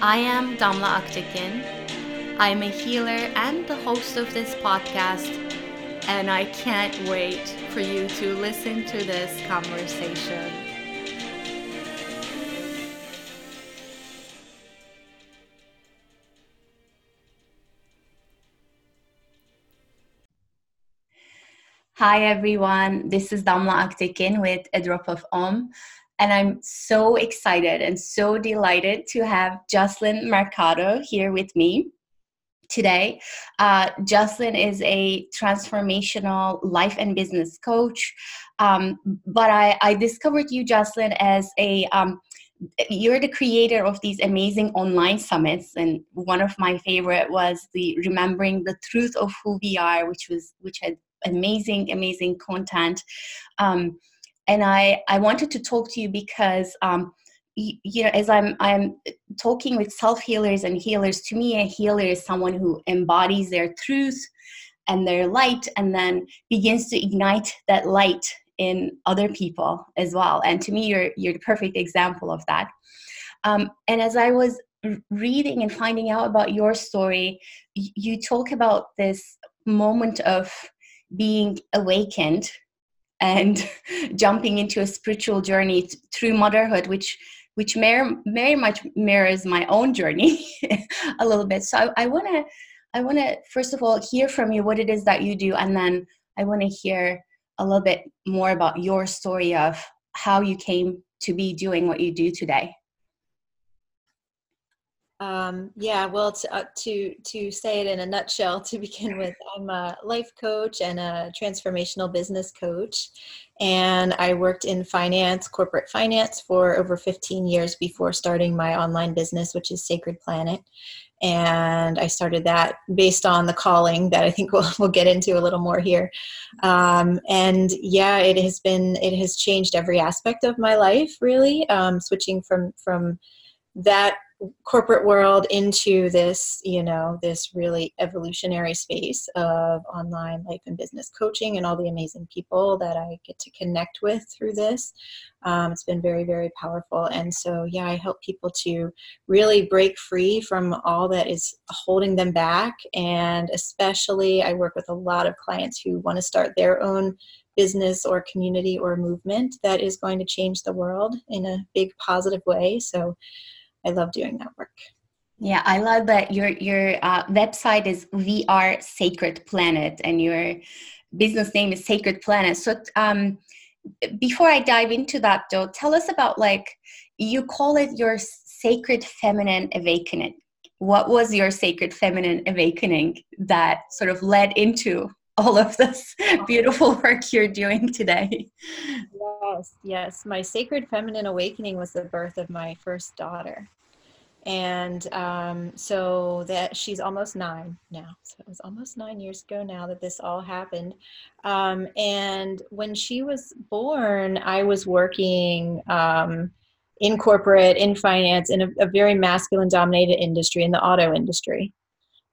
I am Damla Aktekin. I'm a healer and the host of this podcast, and I can't wait for you to listen to this conversation. Hi everyone, this is Damla Aktekin with A Drop of Om. And I'm so excited and so delighted to have Jocelyn Mercado here with me today. Uh, Jocelyn is a transformational life and business coach. Um, but I, I, discovered you, Jocelyn, as a um, you're the creator of these amazing online summits and one of my favorite was the remembering the truth of who we are which was which had amazing amazing content um, and I I wanted to talk to you because um, you, you know as I'm I'm talking with self healers and healers. To me, a healer is someone who embodies their truth and their light, and then begins to ignite that light in other people as well. And to me, you're you're the perfect example of that. Um, and as I was reading and finding out about your story, you talk about this moment of being awakened and jumping into a spiritual journey through motherhood which which very, very much mirrors my own journey a little bit. So i want to i want to first of all hear from you what it is that you do and then i want to hear a little bit more about your story of how you came to be doing what you do today um, yeah, well, to, uh, to to say it in a nutshell, to begin with, I'm a life coach and a transformational business coach, and I worked in finance, corporate finance, for over 15 years before starting my online business, which is Sacred Planet. And I started that based on the calling that I think we'll, we'll get into a little more here. Um, and yeah, it has been it has changed every aspect of my life, really. Um, switching from from that corporate world into this you know this really evolutionary space of online life and business coaching and all the amazing people that i get to connect with through this. Um, it's been very very powerful. And so yeah i help people to really break free from all that is holding them back. And especially i work with a lot of clients who want to start their own business or community or movement that is going to change the world in a big positive way. So I love doing that work. Yeah, I love that your your uh, website is We Are Sacred Planet and your business name is Sacred Planet. So um, before I dive into that, though, tell us about like you call it your sacred feminine awakening. What was your sacred feminine awakening that sort of led into all of this beautiful work you're doing today? Yes, yes. My sacred feminine awakening was the birth of my first daughter and um, so that she's almost nine now so it was almost nine years ago now that this all happened um, and when she was born i was working um, in corporate in finance in a, a, very masculine dominated industry in the auto industry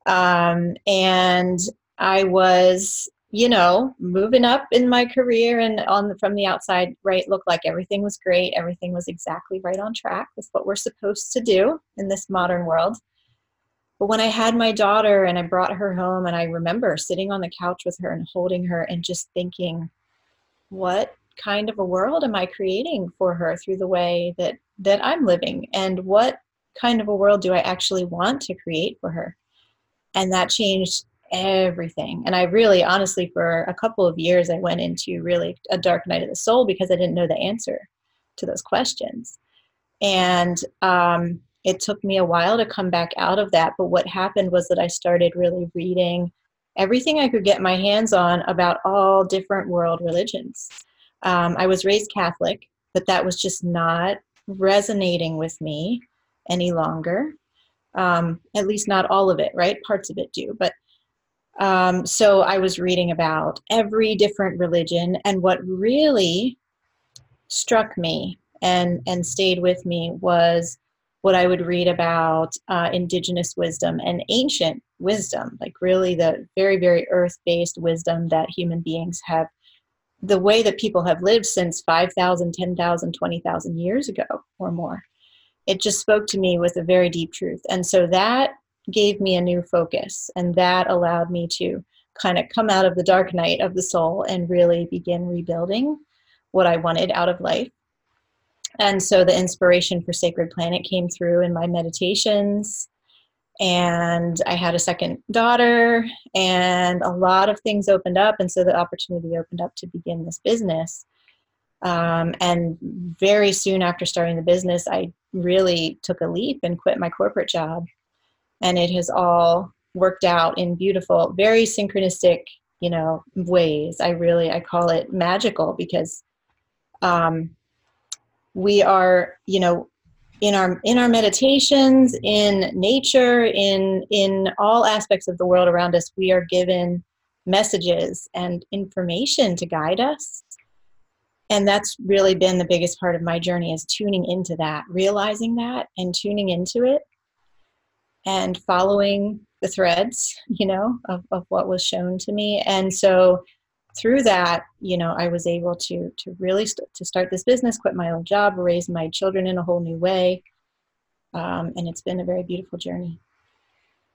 um, and i was you know, moving up in my career and on the, from the outside, right, looked like everything was great. Everything was exactly right on track with what we're supposed to do in this modern world. But when I had my daughter and I brought her home, and I remember sitting on the couch with her and holding her and just thinking, what kind of a world am I creating for her through the way that that I'm living, and what kind of a world do I actually want to create for her? And that changed everything. And I really, honestly, for a couple of years, I went into really a dark night of the soul because I didn't know the answer to those questions. And um, it took me a while to come back out of that. But what happened was that I started really reading everything I could get my hands on about all different world religions. Um, I was raised Catholic, but that was just not resonating with me any longer. Um, at least not all of it, right? Parts of it do. But um, so I was reading about every different religion, and what really struck me and and stayed with me was what I would read about uh, indigenous wisdom and ancient wisdom, like really the very very earth based wisdom that human beings have the way that people have lived since 5,000, 10,000, 20,000 years ago or more. It just spoke to me with a very deep truth. And so that gave me a new focus, and that allowed me to kind of come out of the dark night of the soul and really begin rebuilding what I wanted out of life. And so the inspiration for Sacred Planet came through in my meditations and I had a second daughter, and a lot of things opened up, and so the opportunity opened up to begin this business. Um, and very soon after starting the business, I really took a leap and quit my corporate job, and it has all worked out in beautiful, very synchronistic, you know, ways. I really I call it magical because um, we are, you know, in our in our meditations in nature in in all aspects of the world around us we are given messages and information to guide us and that's really been the biggest part of my journey is tuning into that realizing that and tuning into it and following the threads you know of, of what was shown to me. And so through that you know i was able to to really st- to start this business quit my old job raise my children in a whole new way. Um, and it's been a very beautiful journey.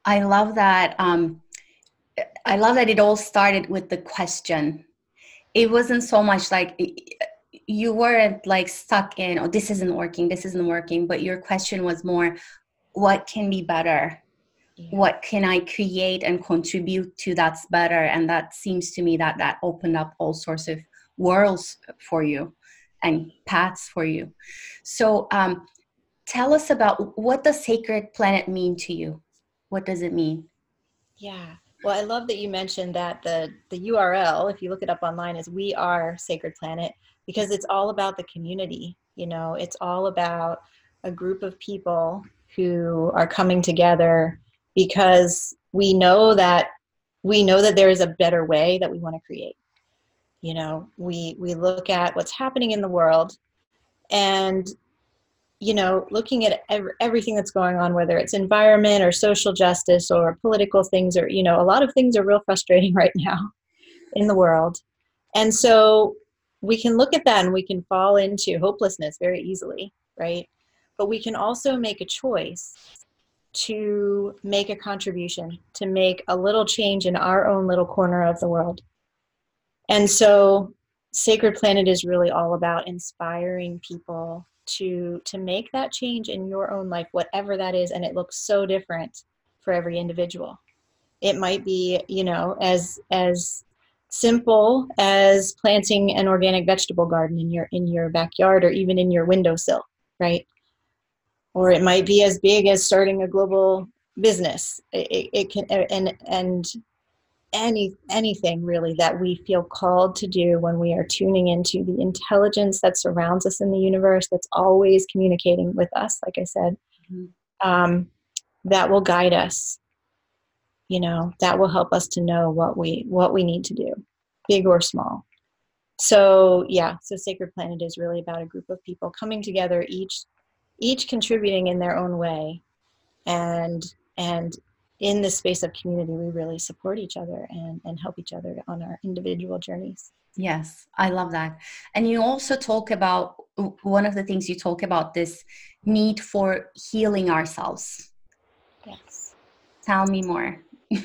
I love that um, i love that it all started with the question. It wasn't so much like you weren't like stuck in oh this isn't working this isn't working but your question was more what can be better? Yeah. what can i create and contribute to that's better? And that seems to me that that opened up all sorts of worlds for you and paths for you. So um, tell us about what does sacred planet mean to you. What does it mean? Yeah. Well i love that you mentioned that the the url if you look it up online is we are sacred planet because it's all about the community you know? It's all about a group of people who are coming together because we know that we know that there is a better way that we want to create. You know we we look at what's happening in the world and you know looking at ev- everything that's going on whether it's environment or social justice or political things or you know a lot of things are real frustrating right now in the world. And so we can look at that and we can fall into hopelessness very easily right but we can also make a choice to make a contribution, to make a little change in our own little corner of the world. And so Sacred Planet is really all about inspiring people to to make that change in your own life whatever that is and it looks so different for every individual. It might be, you know, as as simple as planting an organic vegetable garden in your in your backyard or even in your windowsill, right? Or it might be as big as starting a global business. It, it can and and any anything really that we feel called to do when we are tuning into the intelligence that surrounds us in the universe that's always communicating with us like i said mm-hmm. um, that will guide us you know that will help us to know what we what we need to do big or small so yeah so sacred planet is really about a group of people coming together each each contributing in their own way. And and in this space of community we really support each other and and help each other on our individual journeys. Yes i love that. And you also talk about one of the things you talk about this need for healing ourselves. Yes. Tell me more.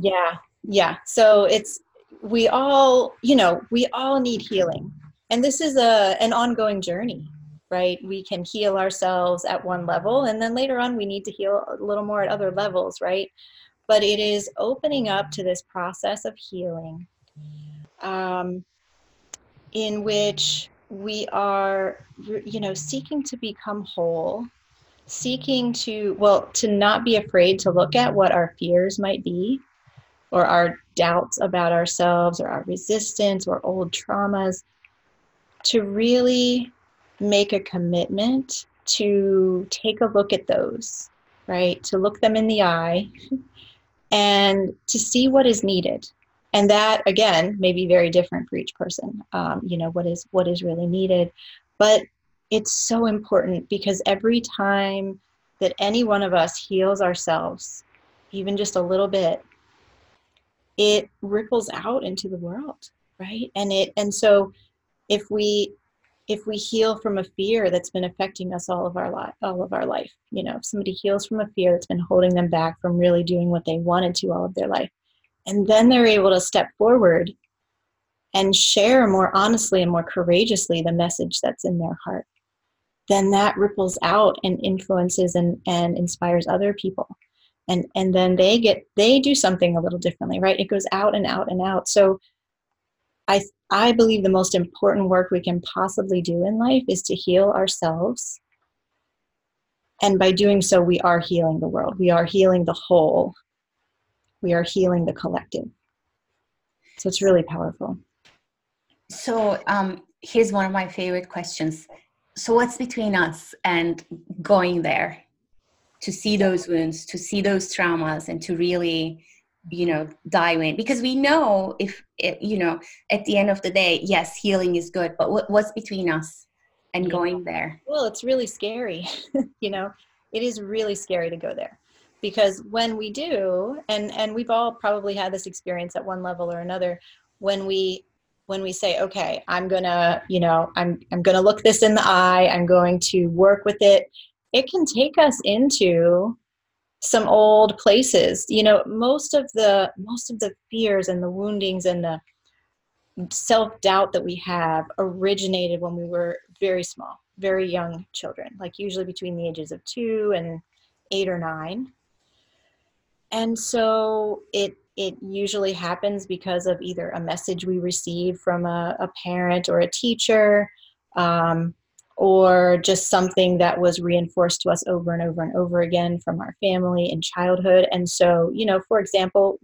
Yeah yeah. So it's we all you know we all need healing. And this is a an ongoing journey right? We can heal ourselves at one level, and then later on, we need to heal a little more at other levels, right? But it is opening up to this process of healing um, in which we are, you know, seeking to become whole, seeking to, well, to not be afraid to look at what our fears might be or our doubts about ourselves or our resistance or old traumas to really make a commitment to take a look at those right? To look them in the eye and to see what is needed. And that again may be very different for each person. Um, you know what is what is really needed, but it's so important because every time that any one of us heals ourselves, even just a little bit, it ripples out into the world, right? And it and so if we if we heal from a fear that's been affecting us all of our life all of our life you know if somebody heals from a fear that's been holding them back from really doing what they wanted to all of their life and then they're able to step forward and share more honestly and more courageously the message that's in their heart then that ripples out and influences and, and inspires other people. And and then they get they do something a little differently right? It goes out and out and out. So i I believe the most important work we can possibly do in life is to heal ourselves. And by doing so, we are healing the world. We are healing the whole. We are healing the collective. So it's really powerful. So um, here's one of my favorite questions. So, what's between us and going there to see those wounds, to see those traumas, and to really you know dive in because we know if it, you know at the end of the day yes healing is good but what, what's between us and going there? Well it's really scary you know it is really scary to go there because when we do and and we've all probably had this experience at one level or another when we when we say okay i'm gonna you know i'm i'm gonna look this in the eye i'm going to work with it it can take us into some old places. You know most of the most of the fears and the woundings and the self-doubt that we have originated when we were very small very young children like usually between the ages of two and eight or nine. And so it it usually happens because of either a message we receive from a, a parent or a teacher um, or just something that was reinforced to us over and over and over again from our family in childhood. And so, you know, for example,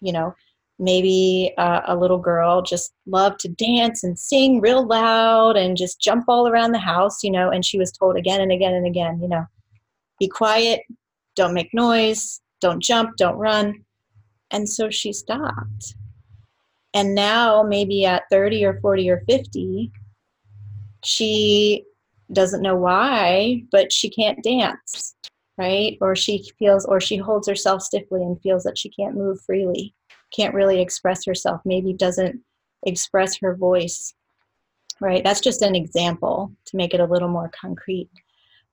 you know, maybe uh, a little girl just loved to dance and sing real loud and just jump all around the house, you know, and she was told again and again and again, you know, be quiet, don't make noise, don't jump, don't run. And so she stopped. And now, maybe at 30 or 40 or 50, she doesn't know why, but she can't dance, right? Or she feels, or she holds herself stiffly and feels that she can't move freely, can't really express herself, maybe doesn't express her voice, right? That's just an example to make it a little more concrete.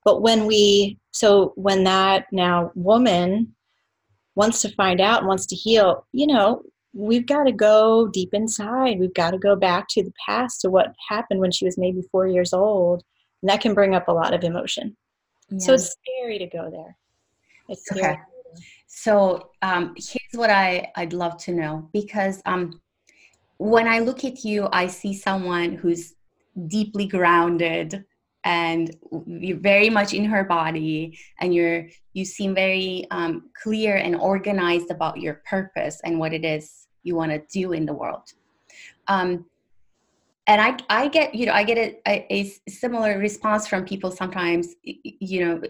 But when we, so when that now woman wants to find out, wants to heal, you know, we've got to go deep inside. We've got to go back to the past, to what happened when she was maybe four years old, and that can bring up a lot of emotion. Yeah. So it's scary to go there. It's scary. Okay. So um, here's what I, I'd love to know because um, when I look at you, I see someone who's deeply grounded and you're very much in her body and you're you seem very um, clear and organized about your purpose and what it is you want to do in the world um, and I, I get you know i get a, a, similar response from people sometimes you know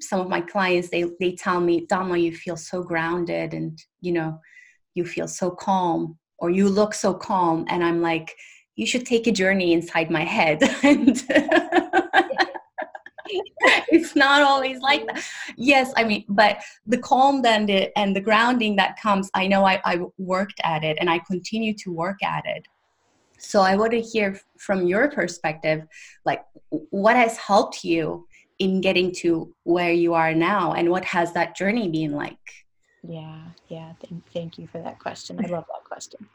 some of my clients they they tell me Damla you feel so grounded and you know you feel so calm or you look so calm and i'm like you should take a journey inside my head. And it's not always like that. Yes i mean but the calm then the, and the grounding that comes i know I, I worked at it and i continue to work at it so I want to hear from your perspective, like what has helped you in getting to where you are now and what has that journey been like? Yeah, yeah. Thank, thank you for that question. I love that question.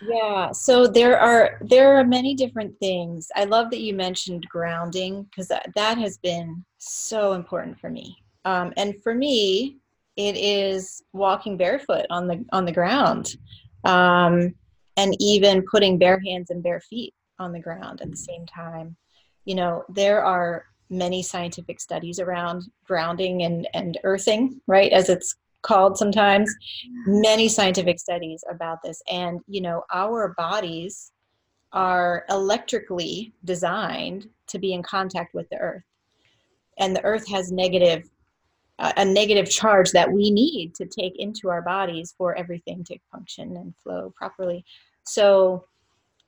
Yeah, so there are there are many different things. I love that you mentioned grounding because that, that has been so important for me. Um, and for me, it is walking barefoot on the on the ground. Um, and even putting bare hands and bare feet on the ground at the same time. You know, there are many scientific studies around grounding and, and earthing, right, as it's called sometimes. Many scientific studies about this. And, you know, our bodies are electrically designed to be in contact with the earth. And the earth has negative a, negative charge that we need to take into our bodies for everything to function and flow properly so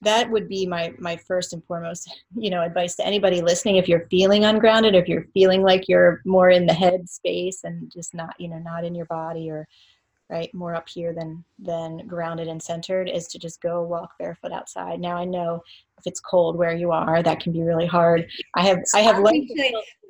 that would be my my first and foremost you know advice to anybody listening. If you're feeling ungrounded if you're feeling like you're more in the head space and just not you know not in your body or right more up here than than grounded and centered is to just go walk barefoot outside. Now i know if it's cold where you are that can be really hard. I have i have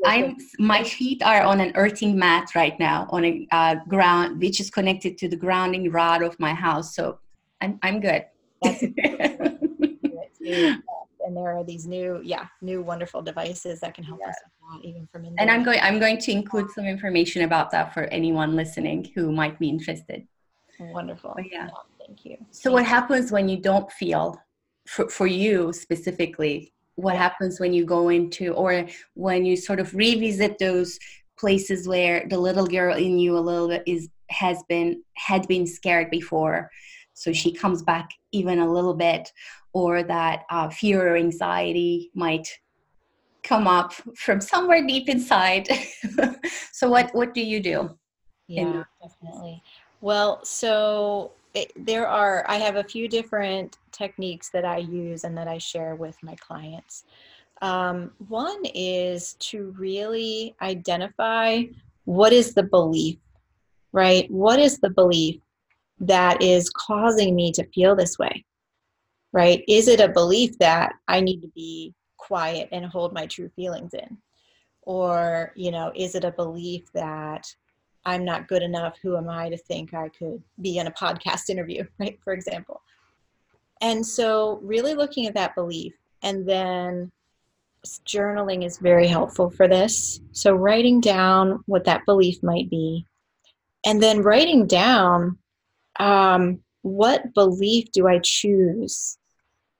i'm my feet are on an earthing mat right now on a uh, ground which is connected to the grounding rod of my house. So i'm, I'm good and there are these new yeah new wonderful devices that can help yeah. us with that even from in and i'm going i'm going to include some information about that for anyone listening who might be interested. Wonderful. But yeah. Thank you. So thank what you. happens when you don't feel for, for you specifically what happens when you go into or when you sort of revisit those places where the little girl in you a little bit is has been had been scared before so she comes back even a little bit or that uh, fear or anxiety might come up from somewhere deep inside. so what what do you do? Yeah, definitely. Well, so it, there are I have a few different techniques that I use and that I share with my clients. Um, one is to really identify what is the belief, right? What is the belief that is causing me to feel this way? right? Is it a belief that I need to be quiet and hold my true feelings in? Or, you know, is it a belief that I'm not good enough? Who am I to think I could be in a podcast interview, right? For example. And so, really looking at that belief and then journaling is very helpful for this. So, writing down what that belief might be, and then writing down um, what belief do I choose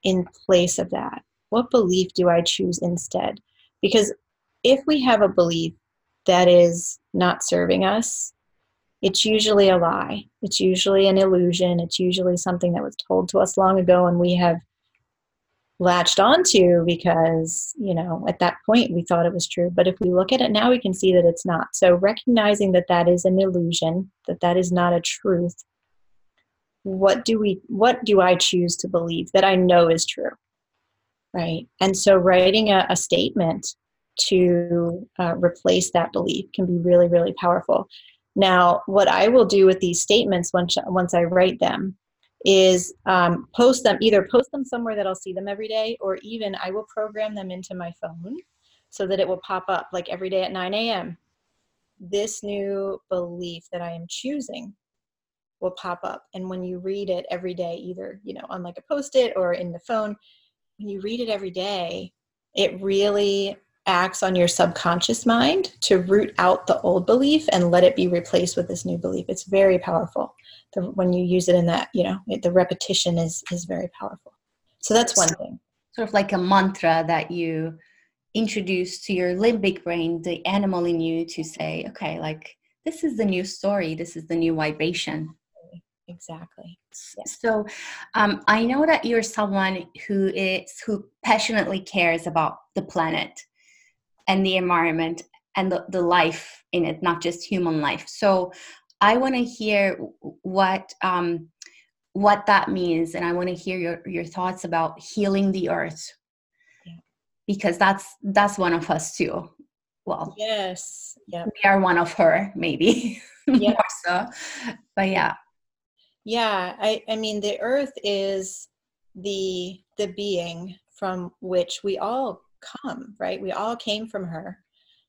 in place of that? What belief do I choose instead? Because if we have a belief that is not serving us, it's usually a lie. It's usually an illusion. It's usually something that was told to us long ago and we have latched onto because, you know, at that point we thought it was true. But if we look at it now, we can see that it's not. So recognizing that that is an illusion, that that is not a truth, what do we what do i choose to believe that i know is true? Right? And so writing a, a statement to uh, replace that belief can be really really powerful. Now what i will do with these statements once once i write them is um, post them either post them somewhere that i'll see them every day or even i will program them into my phone so that it will pop up like every day at 9 a.m this new belief that i am choosing will pop up. And when you read it every day either you know on like a post-it or in the phone when you read it every day it really acts on your subconscious mind to root out the old belief and let it be replaced with this new belief. It's very powerful. The, when you use it in that you know it, the repetition is is very powerful. So that's one thing. sort of like a mantra that you introduce to your limbic brain the animal in you to say okay like this is the new story. This is the new vibration exactly. Yeah. so um, i know that you're someone who is who passionately cares about the planet and the environment and the, the life in it not just human life. So i want to hear what um, what that means and i want to hear your, your thoughts about healing the earth. Yeah. because that's that's one of us too. Well yes. Yeah we are one of her maybe. Yeah. so. But yeah yeah, I, I mean the earth is the the being from which we all come, right? We all came from her.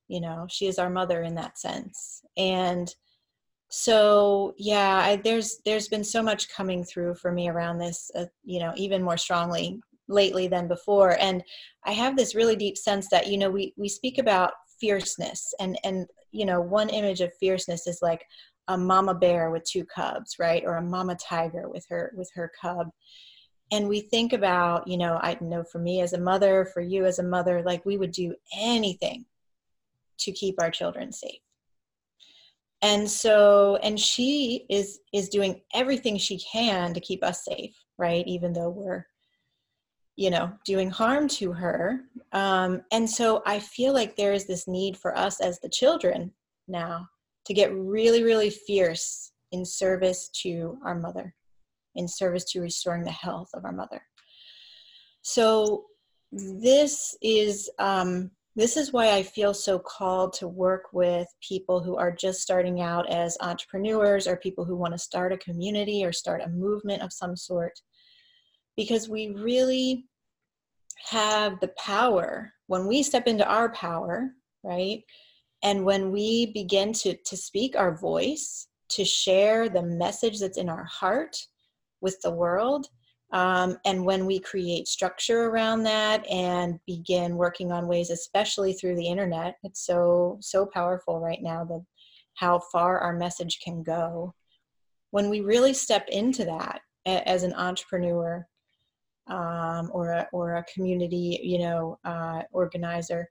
You know, she is our mother in that sense. And so yeah I, there's there's been so much coming through for me around this uh, you know even more strongly lately than before and i have this really deep sense that you know we we speak about fierceness and and you know one image of fierceness is like a mama bear with two cubs right? Or a mama tiger with her with her cub. And we think about you know i know for me as a mother for you as a mother like we would do anything to keep our children safe. And so and she is is doing everything she can to keep us safe right? Even though we're you know doing harm to her. Um, and so i feel like there is this need for us as the children now to get really, really fierce in service to our mother, in service to restoring the health of our mother. So this is um, this is why I feel so called to work with people who are just starting out as entrepreneurs or people who want to start a community or start a movement of some sort. Because we really have the power when we step into our power, right? And when we begin to, to speak our voice, to share the message that's in our heart with the world, um, and when we create structure around that and begin working on ways, especially through the internet, it's so so powerful right now. The how far our message can go. When we really step into that as an entrepreneur um, or a, or a community, you know, uh, organizer,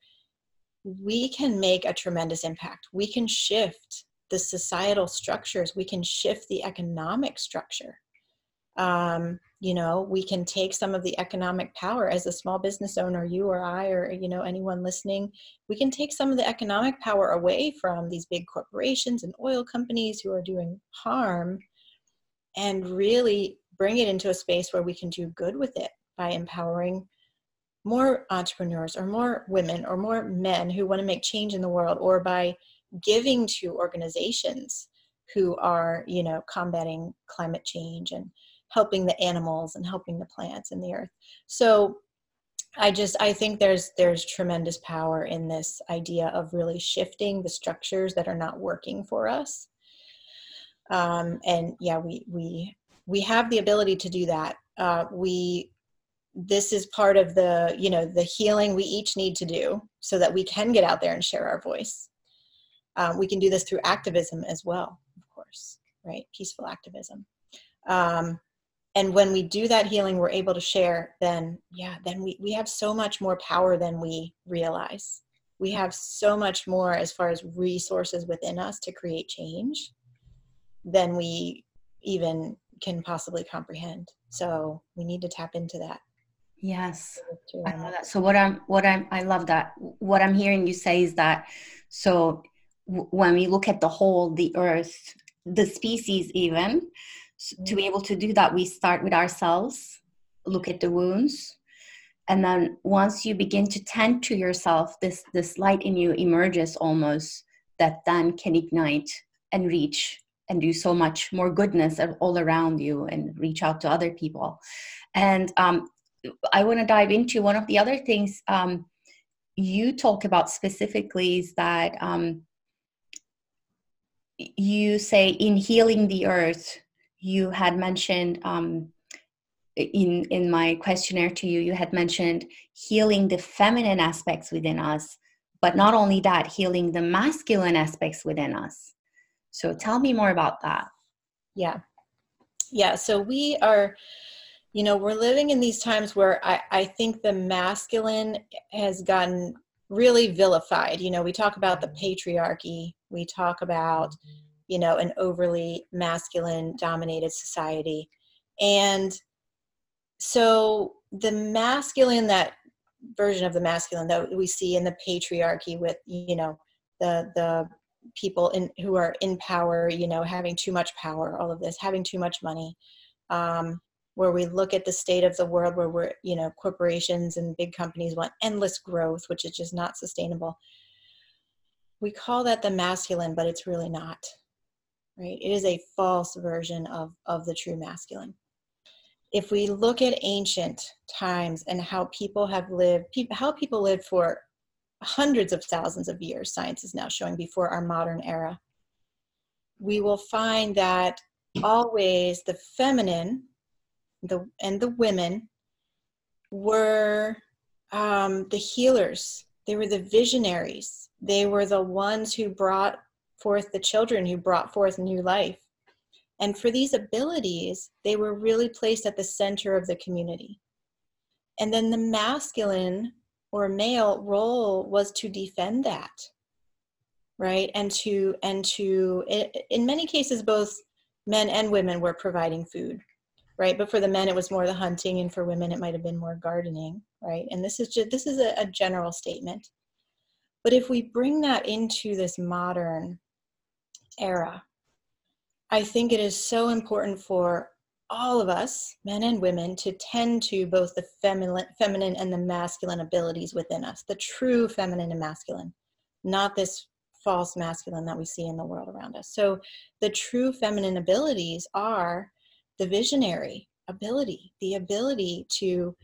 we can make a tremendous impact. We can shift the societal structures. We can shift the economic structure. Um, you know, we can take some of the economic power as a small business owner, you or I, or you know, anyone listening. We can take some of the economic power away from these big corporations and oil companies who are doing harm, and really bring it into a space where we can do good with it by empowering more entrepreneurs or more women or more men who want to make change in the world or by giving to organizations who are you know combating climate change and helping the animals and helping the plants and the earth. So i just i think there's there's tremendous power in this idea of really shifting the structures that are not working for us. Um, and yeah we we we have the ability to do that. Uh, we this is part of the you know the healing we each need to do so that we can get out there and share our voice. Um, we can do this through activism as well of course right? Peaceful activism. Um, and when we do that healing we're able to share then yeah then we, we have so much more power than we realize. We have so much more as far as resources within us to create change than we even can possibly comprehend. So we need to tap into that Yes. I love that. So what I'm what I'm I love that. What I'm hearing you say is that so w- when we look at the whole the earth, the species even mm-hmm. to be able to do that we start with ourselves, look at the wounds and then once you begin to tend to yourself this this light in you emerges almost that then can ignite and reach and do so much more goodness all around you and reach out to other people and um, I want to dive into one of the other things um, you talk about specifically is that um, you say in healing the earth, you had mentioned um, in in my questionnaire to you, you had mentioned healing the feminine aspects within us, but not only that, healing the masculine aspects within us. So tell me more about that. Yeah, yeah. So we are you know we're living in these times where I, I think the masculine has gotten really vilified. You know we talk about the patriarchy. We talk about you know an overly masculine dominated society. And so the masculine that version of the masculine that we see in the patriarchy with you know the the people in who are in power you know having too much power all of this having too much money um, where we look at the state of the world where we're you know corporations and big companies want endless growth which is just not sustainable. We call that the masculine but it's really not right? It is a false version of of the true masculine. If we look at ancient times and how people have lived how people lived for hundreds of thousands of years science is now showing before our modern era we will find that always the feminine the and the women were um, the healers. They were the visionaries. They were the ones who brought forth the children, who brought forth new life. And for these abilities, they were really placed at the center of the community. And then the masculine or male role was to defend that, right? And to, and to, in many cases, both men and women were providing food right? But for the men it was more the hunting and for women it might have been more gardening right? And this is just this is a, a general statement. But if we bring that into this modern era, I think it is so important for all of us, men and women, to tend to both the feminine, feminine and the masculine abilities within us, the true feminine and masculine, not this false masculine that we see in the world around us. So, the true feminine abilities are the visionary ability, the ability to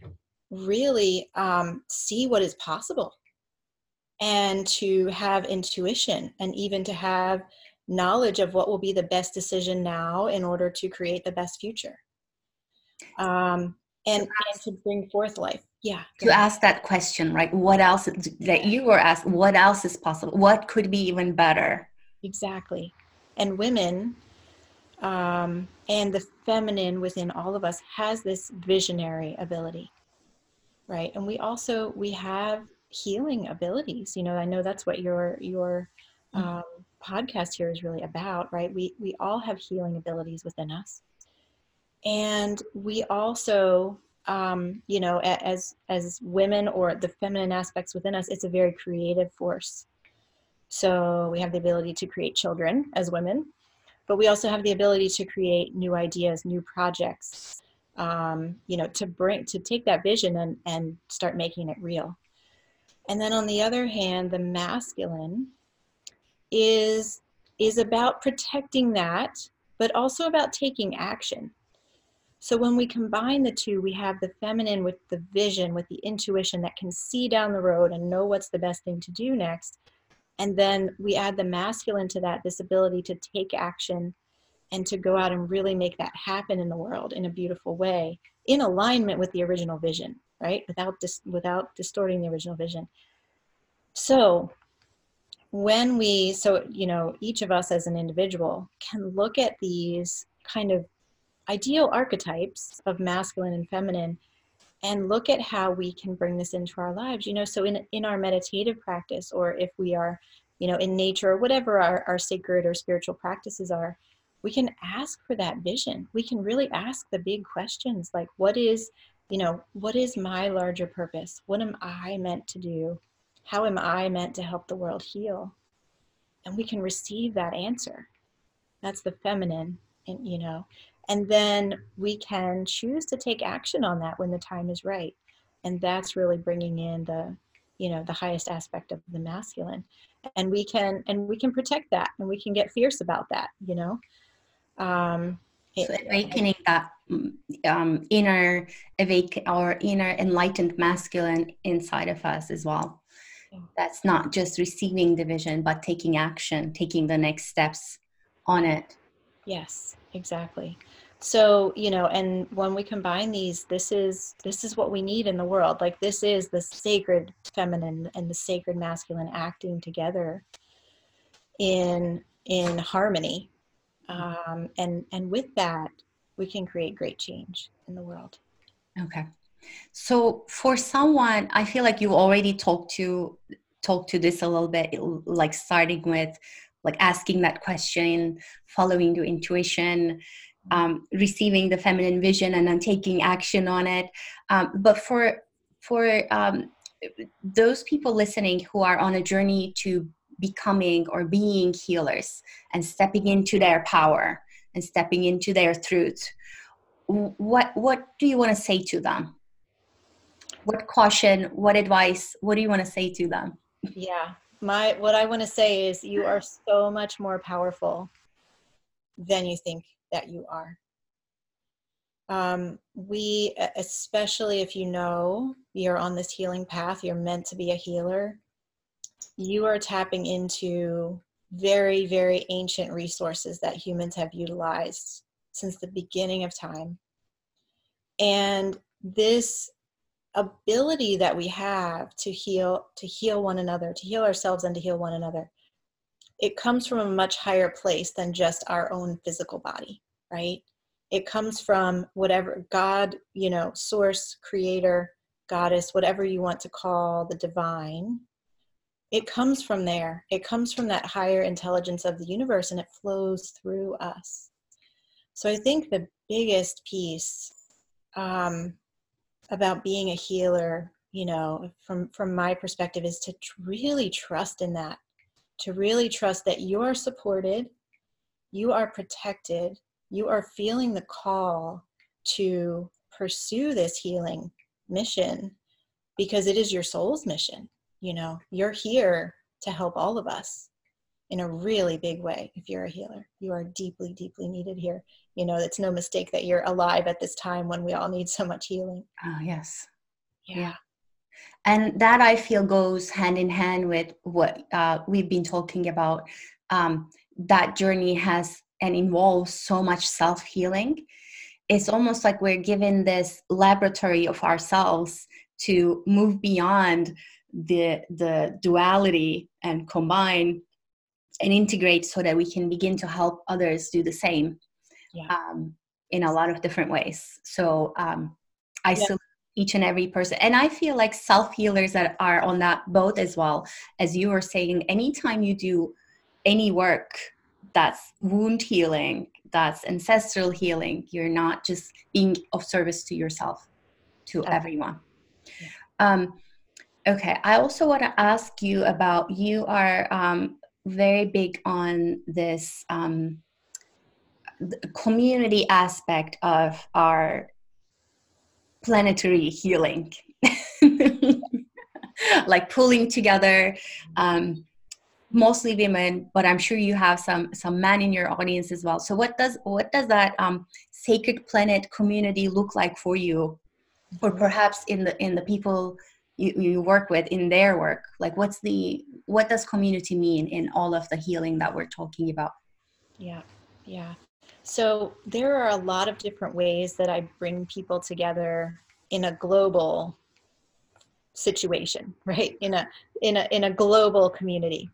really um, see what is possible and to have intuition and even to have knowledge of what will be the best decision now in order to create the best future. Um, and, and to bring forth life. Yeah to ask that question right? What else that you were asked what else is possible? What could be even better? Exactly. And women um, and the feminine within all of us has this visionary ability right? And we also we have healing abilities. You know i know that's what your your mm. um, podcast here is really about right? We we all have healing abilities within us. And we also um, you know as as women or the feminine aspects within us it's a very creative force. So we have the ability to create children as women but we also have the ability to create new ideas new projects um, you know to bring to take that vision and and start making it real. And then on the other hand the masculine is is about protecting that but also about taking action. So when we combine the two we have the feminine with the vision with the intuition that can see down the road and know what's the best thing to do next and then we add the masculine to that this ability to take action and to go out and really make that happen in the world in a beautiful way in alignment with the original vision right? Without dis- without distorting the original vision. So when we so you know each of us as an individual can look at these kind of ideal archetypes of masculine and feminine and look at how we can bring this into our lives you know so in in our meditative practice or if we are you know in nature or whatever our, our sacred or spiritual practices are we can ask for that vision. We can really ask the big questions like what is you know what is my larger purpose? What am i meant to do? How am i meant to help the world heal? And we can receive that answer. That's the feminine and you know and then we can choose to take action on that when the time is right. And that's really bringing in the you know the highest aspect of the masculine. And we can and we can protect that and we can get fierce about that you know? Um so awakening that um, inner awake or inner enlightened masculine inside of us as well. That's not just receiving the vision but taking action taking the next steps on it. Yes exactly. So you know and when we combine these this is this is what we need in the world. Like this is the sacred feminine and the sacred masculine acting together in in harmony. Um, and and with that we can create great change in the world. Okay. So for someone i feel like you already talked to talked to this a little bit like starting with like asking that question following your intuition um, receiving the feminine vision and then taking action on it. Um, but for for um, those people listening who are on a journey to becoming or being healers and stepping into their power and stepping into their truth, what what do you want to say to them? What caution? What advice? What do you want to say to them? Yeah, my what I want to say is you are so much more powerful than you think that you are. Um, we, especially if you know you're on this healing path, you're meant to be a healer, you are tapping into very, very ancient resources that humans have utilized since the beginning of time. And this ability that we have to heal to heal one another to heal ourselves and to heal one another it comes from a much higher place than just our own physical body, right? It comes from whatever God, you know, source, creator, goddess, whatever you want to call the divine. It comes from there. It comes from that higher intelligence of the universe and it flows through us. So I think the biggest piece um, about being a healer, you know, from from my perspective, is to really trust in that to really trust that you're supported, you are protected. You are feeling the call to pursue this healing mission because it is your soul's mission. You know, you're here to help all of us in a really big way if you're a healer. You are deeply, deeply needed here. You know, it's no mistake that you're alive at this time when we all need so much healing. Oh, yes. Yeah. yeah. And that I feel goes hand in hand with what uh, we've been talking about. Um, that journey has and involves so much self healing. It's almost like we're given this laboratory of ourselves to move beyond the the duality and combine and integrate so that we can begin to help others do the same yeah. um, in a lot of different ways so um, i yeah. salute each and every person and i feel like self healers that are on that boat as well as you were saying anytime you do any work that's wound healing that's ancestral healing you're not just being of service to yourself to okay. everyone yeah. um, okay i also want to ask you about you are um, very big on this um, community aspect of our planetary healing. Like pulling together um, mostly women but i'm sure you have some some men in your audience as well. So what does what does that um, sacred planet community look like for you? Or perhaps in the in the people you, you work with in their work? Like what's the what does community mean in all of the healing that we're talking about? Yeah yeah. So there are a lot of different ways that i bring people together in a global situation right? In a in a in a global community.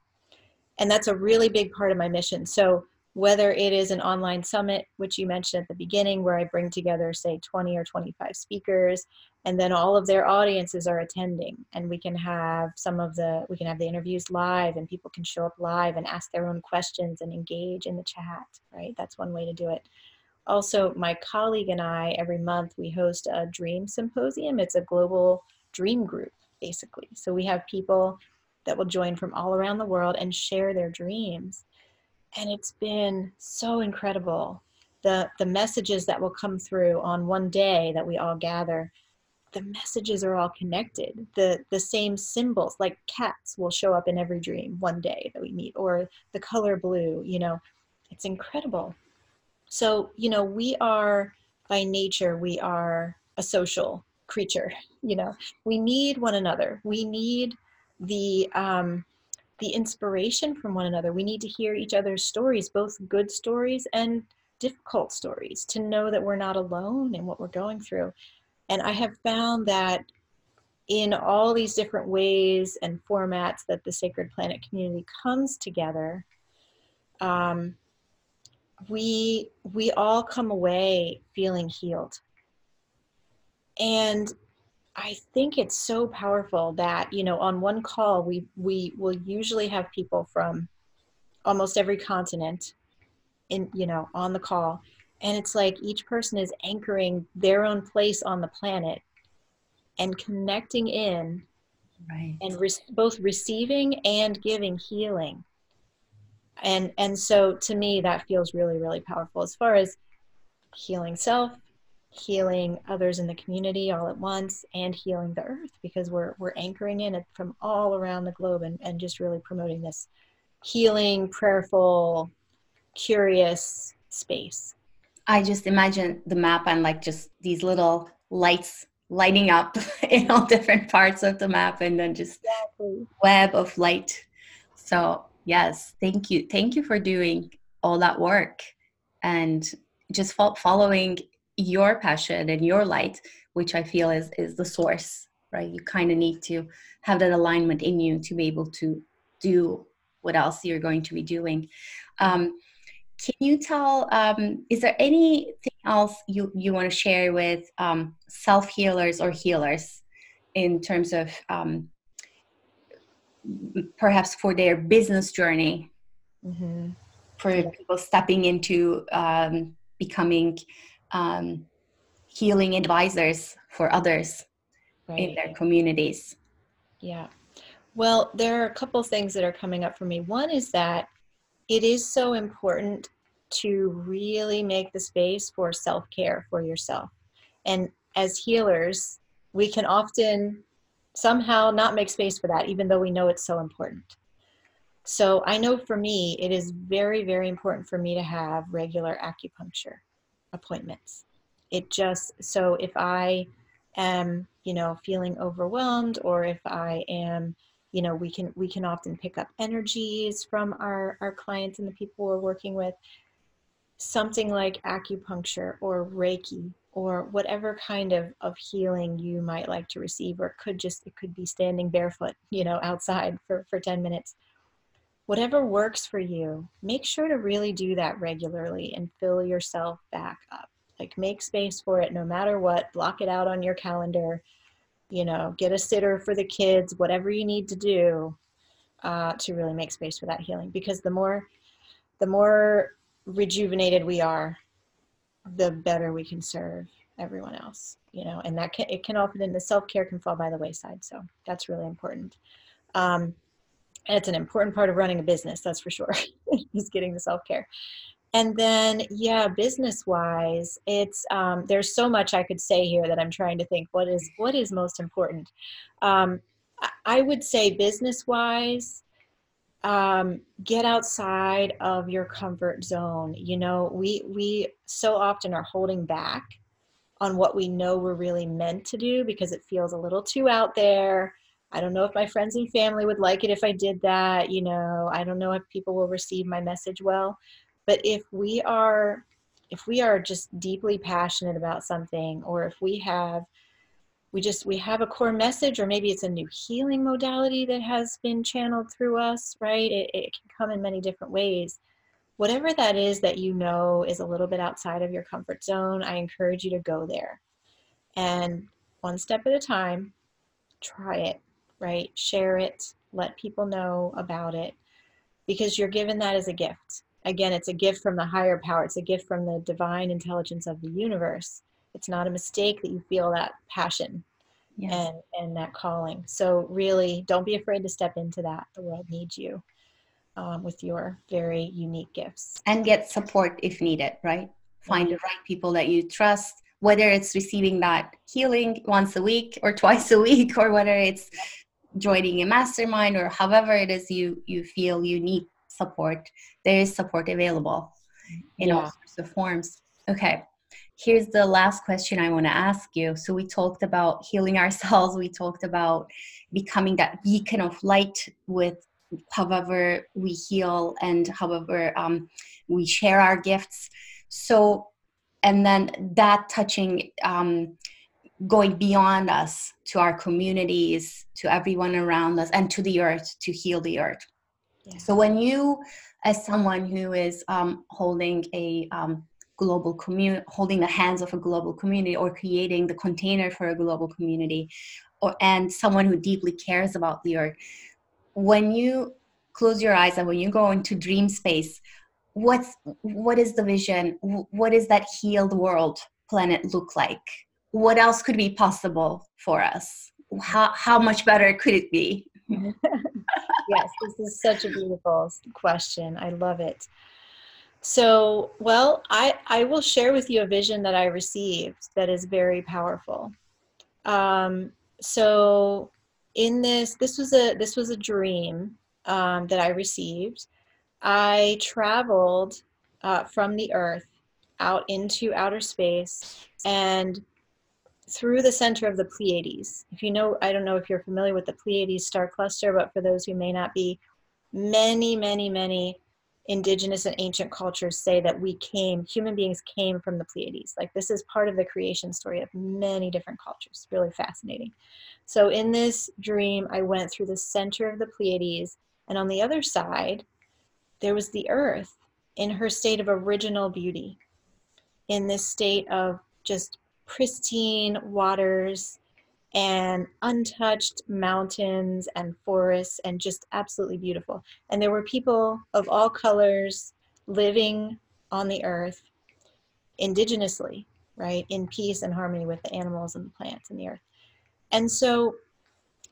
And that's a really big part of my mission. So whether it is an online summit, which you mentioned at the beginning, where I bring together, say, 20 or 25 speakers, and then all of their audiences are attending, and we can have some of the we can have the interviews live, and people can show up live and ask their own questions and engage in the chat. Right, that's one way to do it. Also, my colleague and I every month we host a dream symposium. It's a global dream group, basically. So we have people that will join from all around the world and share their dreams and it's been so incredible. The the messages that will come through on one day that we all gather the messages are all connected. The the same symbols like cats will show up in every dream one day that we meet or the color blue you know. It's incredible. So you know we are by nature we are a social creature you know. We need one another. We need the um the inspiration from one another. We need to hear each other's stories, both good stories and difficult stories, to know that we're not alone in what we're going through. And I have found that in all these different ways and formats that the Sacred Planet community comes together, um, we we all come away feeling healed. And I think it's so powerful that you know on one call we we will usually have people from almost every continent in you know on the call. And it's like each person is anchoring their own place on the planet and connecting in right. and re- both receiving and giving healing. And and so to me that feels really really powerful as far as healing self healing others in the community all at once and healing the earth because we're we're anchoring in it from all around the globe and, and just really promoting this healing prayerful curious space. I just imagine the map and like just these little lights lighting up in all different parts of the map and then just exactly. web of light. So yes thank you. Thank you for doing all that work and just following your passion and your light which i feel is is the source right you kind of need to have that alignment in you to be able to do what else you're going to be doing um, can you tell um, is there anything else you you want to share with um, self healers or healers in terms of um, perhaps for their business journey mm-hmm. for yeah. people stepping into um, becoming um, healing advisors for others right. in their communities. Yeah. Well, there are a couple things that are coming up for me. One is that it is so important to really make the space for self care for yourself. And as healers, we can often somehow not make space for that, even though we know it's so important. So I know for me, it is very, very important for me to have regular acupuncture appointments. It just, so if I am, you know, feeling overwhelmed or if I am, you know, we can, we can often pick up energies from our, our clients and the people we're working with. Something like acupuncture or Reiki or whatever kind of, of healing you might like to receive, or could just, it could be standing barefoot, you know, outside for, for 10 minutes whatever works for you, make sure to really do that regularly and fill yourself back up. Like make space for it no matter what, block it out on your calendar, you know, get a sitter for the kids, whatever you need to do uh, to really make space for that healing. Because the more, the more rejuvenated we are, the better we can serve everyone else, you know, and that can, it can often, the self-care can fall by the wayside. So that's really important. Um, it's an important part of running a business that's for sure is getting the self-care. And then yeah business wise it's um, there's so much i could say here that i'm trying to think what is what is most important. Um, i would say business wise um, get outside of your comfort zone. You know we we so often are holding back on what we know we're really meant to do because it feels a little too out there I don't know if my friends and family would like it if I did that. You know, I don't know if people will receive my message well. But if we are if we are just deeply passionate about something or if we have we just we have a core message or maybe it's a new healing modality that has been channeled through us right it, it can come in many different ways whatever that is that you know is a little bit outside of your comfort zone i encourage you to go there and one step at a time try it right? Share it, let people know about it because you're given that as a gift. Again, it's a gift from the higher power, it's a gift from the divine intelligence of the universe. It's not a mistake that you feel that passion yes. and, and that calling. So, really, don't be afraid to step into that. The world needs you. Um, with your very unique gifts. And get support if needed, right? Find the right people that you trust, whether it's receiving that healing once a week or twice a week, or whether it's joining a mastermind or however it is you you feel you need support there is support available in yeah. all sorts of forms. Okay here's the last question i want to ask you. So we talked about healing ourselves we talked about becoming that beacon of light with however we heal and however um, we share our gifts. So and then that touching um, going beyond us to our communities to everyone around us and to the earth to heal the earth. Yeah. so when you as someone who is um, holding a um, global community holding the hands of a global community or creating the container for a global community or and someone who deeply cares about the earth when you close your eyes and when you go into dream space what's what is the vision? What is that healed world planet look like what else could be possible for us? How, how much better could it be? yes, this is such a beautiful question. I love it. So, well, I, I will share with you a vision that I received that is very powerful. Um, so, in this, this was a this was a dream um, that I received. I traveled uh, from the Earth out into outer space, and through the center of the Pleiades. If you know, I don't know if you're familiar with the Pleiades star cluster, but for those who may not be, many, many, many indigenous and ancient cultures say that we came, human beings came from the Pleiades. Like this is part of the creation story of many different cultures. Really fascinating. So in this dream, I went through the center of the Pleiades, and on the other side, there was the earth in her state of original beauty, in this state of just pristine waters and untouched mountains and forests and just absolutely beautiful. And there were people of all colors living on the earth indigenously, right, in peace and harmony with the animals and the plants and the earth. And so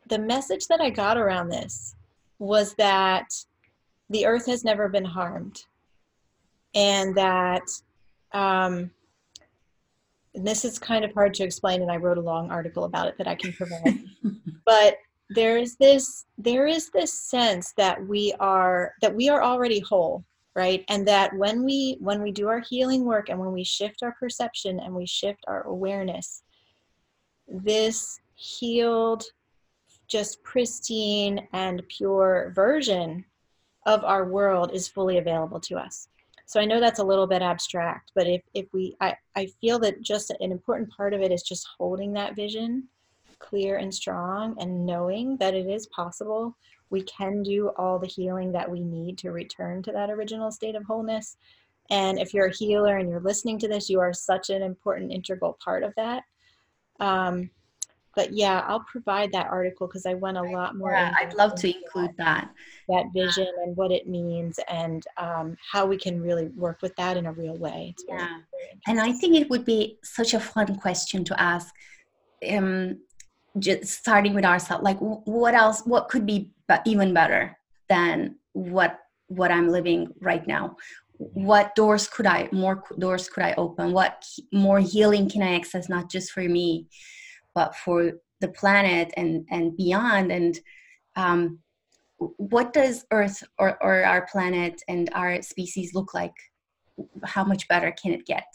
the message that I got around this was that the earth has never been harmed. and that um, and this is kind of hard to explain and i wrote a long article about it that i can provide. But there is this there is this sense that we are that we are already whole right? And that when we when we do our healing work and when we shift our perception and we shift our awareness this healed just pristine and pure version of our world is fully available to us so i know that's a little bit abstract but if, if we I, I feel that just an important part of it is just holding that vision clear and strong and knowing that it is possible. We can do all the healing that we need to return to that original state of wholeness. And if you're a healer and you're listening to this you are such an important integral part of that. Um, but yeah i'll provide that article because i went a lot more yeah, i'd love to include that. That vision and what it means and um, how we can really work with that in a real way. It's yeah. and i think it would be such a fun question to ask um, just starting with ourselves like what else what could be even better than what what i'm living right now? What doors could i more doors could i open? What more healing can i access not just for me but for the planet and and beyond. And um, what does earth or, or our planet and our species look like? How much better can it get?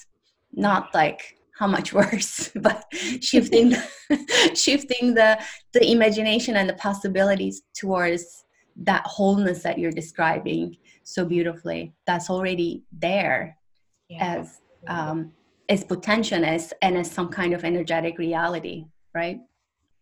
Not like how much worse but shifting shifting the the imagination and the possibilities towards that wholeness that you're describing so beautifully. That's already there yeah. as um, as potential as and as some kind of energetic reality right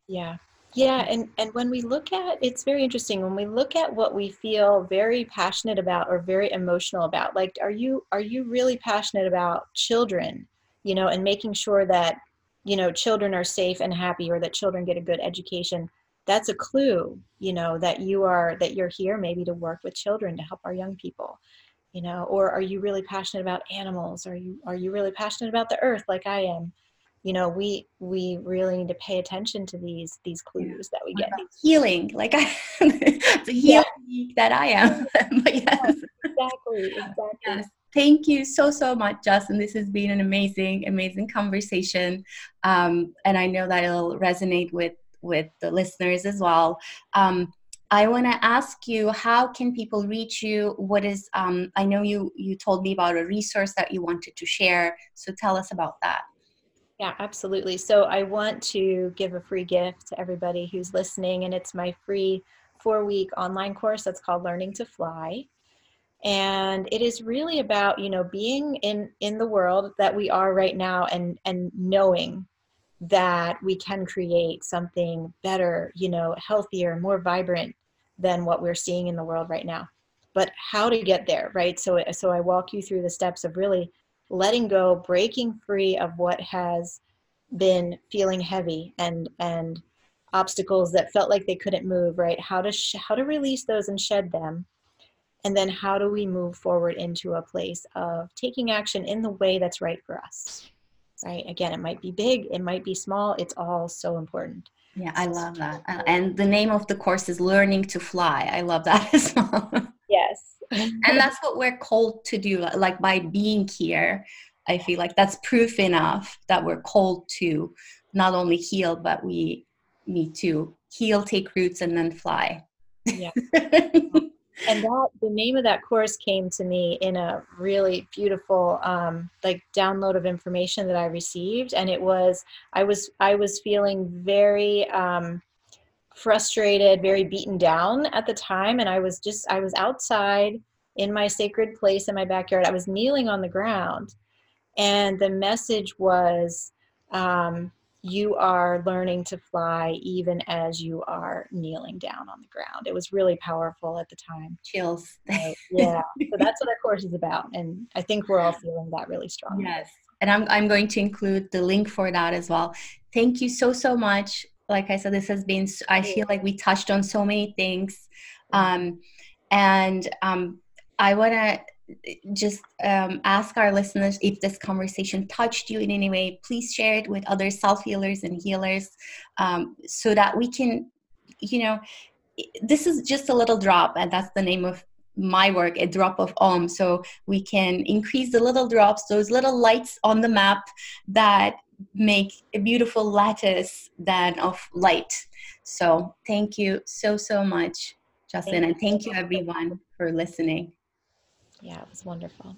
yeah yeah and and when we look at it's very interesting when we look at what we feel very passionate about or very emotional about like are you are you really passionate about children you know, and making sure that, you know, children are safe and happy or that children get a good education. That's a clue, you know, that you are, that you're here maybe to work with children to help our young people you know or are you really passionate about animals are you are you really passionate about the earth like i am you know we we really need to pay attention to these these clues that we get healing like i the healing yeah. that i am but yes. exactly exactly yes. Thank you so, so much, Jocelyn. This has been an amazing, amazing conversation. Um, and I know that it'll resonate with, with the listeners as well. Um, I want to ask you, how can people reach you? What is, um, I know you, you told me about a resource that you wanted to share. So tell us about that. Yeah, absolutely. So I want to give a free gift to everybody who's listening, and it's my free four week online course that's called Learning to Fly and it is really about you know being in in the world that we are right now and and knowing that we can create something better you know healthier more vibrant than what we're seeing in the world right now. But how to get there right? So so i walk you through the steps of really letting go breaking free of what has been feeling heavy and and obstacles that felt like they couldn't move right? How to sh- how to release those and shed them. And then how do we move forward into a place of taking action in the way that's right for us right? Again it might be big it might be small it's all so important yeah i love that. And the name of the course is learning to fly. I love that as well. Yes. And that's what we're called to do like by being here i feel like that's proof enough that we're called to not only heal but we need to heal take roots and then fly. Yeah and that the name of that course came to me in a really beautiful um, like download of information that i received. And it was i was i was feeling very um, frustrated very beaten down at the time. And i was just i was outside in my sacred place in my backyard. I was kneeling on the ground. And the message was um, you are learning to fly even as you are kneeling down on the ground. It was really powerful at the time. Chills. Right? Yeah. so that's what our course is about. And I think we're all feeling that really strong. Yes. And I'm, I'm going to include the link for that as well. Thank you so, so much. Like I said, this has been, I feel like we touched on so many things. Um, and um, I want to just um, ask our listeners if this conversation touched you in any way. Please share it with other self healers and healers um, so that we can, you know, this is just a little drop, and that's the name of my work a drop of om. So we can increase the little drops those little lights on the map that make a beautiful lattice then of light. So thank you so so much jocelyn and thank you everyone for listening yeah it was wonderful